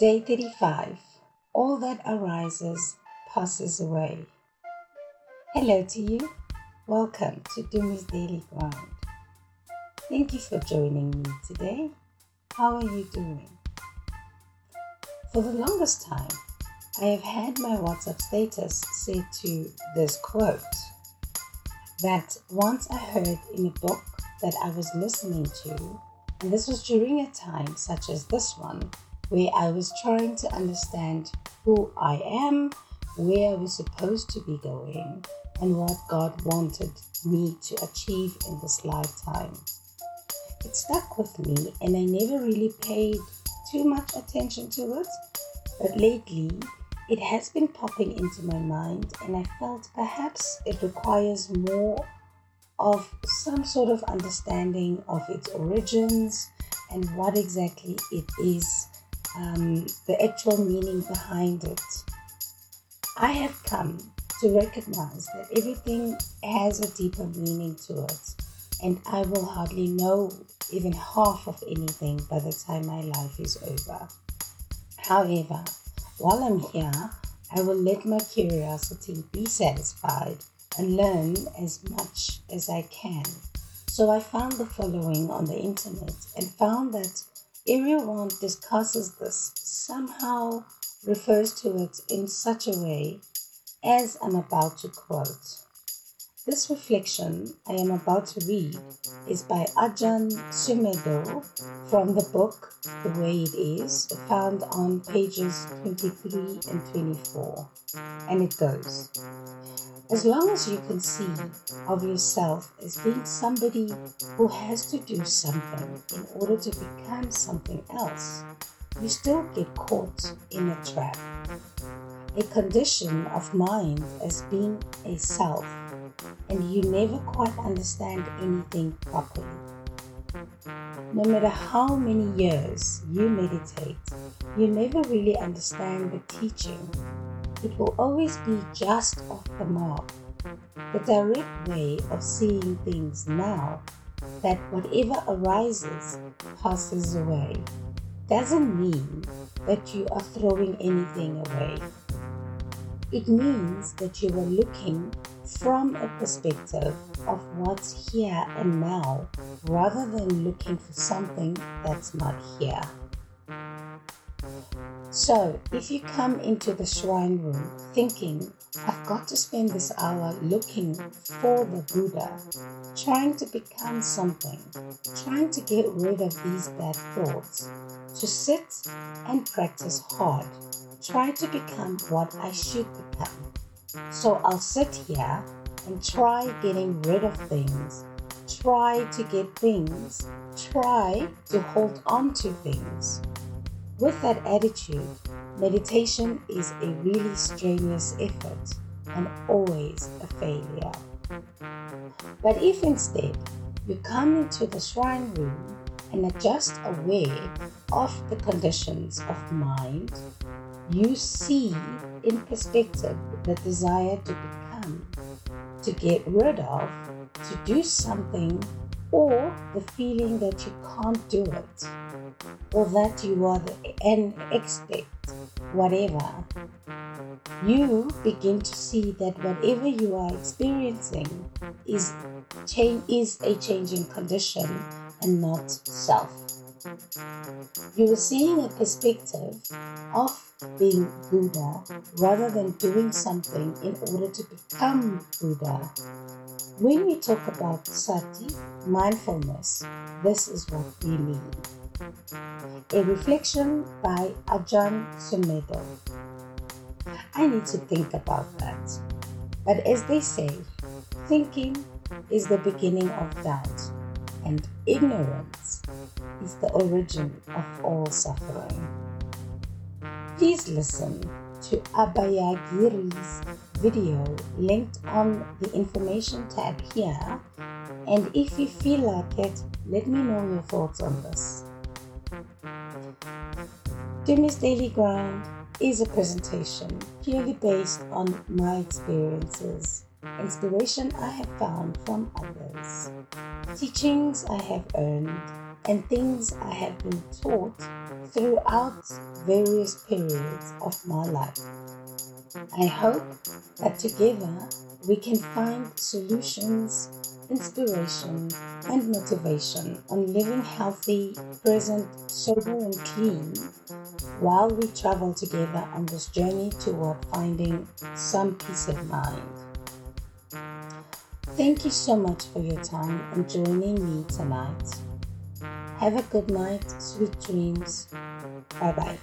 Day 35 All that arises passes away. Hello to you. Welcome to Tumi's Daily Grind. Thank you for joining me today. How are you doing? For the longest time, I have had my WhatsApp status set to this quote that once I heard in a book that I was listening to, and this was during a time such as this one where I was trying to understand who I am, where I was supposed to be going, and what God wanted me to achieve in this lifetime. It stuck with me, and I never really paid too much attention to it. But lately, it has been popping into my mind, and I felt perhaps it requires more of some sort of understanding of its origins and what exactly it is um, the actual meaning behind it. I have come to recognize that everything has a deeper meaning to it, and I will hardly know even half of anything by the time my life is over. However, while I'm here, I will let my curiosity be satisfied and learn as much as I can. So I found the following on the internet and found that everyone discusses this, somehow refers to it in such a way as I'm about to quote. This reflection I am about to read is by Ajahn Sumedho from the book The Way It Is, found on pages 23 and 24. And it goes As long as you conceive of yourself as being somebody who has to do something in order to become something else, you still get caught in a trap. A condition of mind as being a self and you never quite understand anything properly. No matter how many years you meditate, you never really understand the teaching. It will always be just off the mark. The direct way of seeing things now, that whatever arises passes away, doesn't mean that you are throwing anything away. It means that you are looking from a perspective of what's here and now rather than looking for something that's not here. So, if you come into the shrine room thinking, I've got to spend this hour looking for the Buddha, trying to become something, trying to get rid of these bad thoughts, to sit and practice hard, try to become what I should become so I'll sit here and try getting rid of things, try to get things, try to hold on to things. With that attitude, meditation is a really strenuous effort and always a failure. But if instead you come into the shrine room and are just aware of the conditions of mind, you see in perspective the desire to become, to get rid of, to do something, or the feeling that you can't do it, or that you are an expect, whatever, you begin to see that whatever you are experiencing is is a changing condition and not self. You are seeing a perspective of being Buddha rather than doing something in order to become Buddha. When we talk about sati, mindfulness, this is what we mean. A reflection by Ajahn Sumedho. I need to think about that. But as they say, thinking is the beginning of doubt, and ignorance is the origin of all suffering. Please listen to Abhayagiri's video linked on the information tab here. And if you feel like it, let me know your thoughts on this. Tumi's Daily Grind is a presentation purely based on my experiences, inspiration I have found from others, teachings I have earned, and things I have been taught throughout various periods of my life. I hope that together we can find solutions, inspiration, and motivation on living healthy, present, sober, and clean while we travel together on this journey toward finding some peace of mind. Thank you so much for your time and joining me tonight. Have a good night, sweet dreams. Bye bye.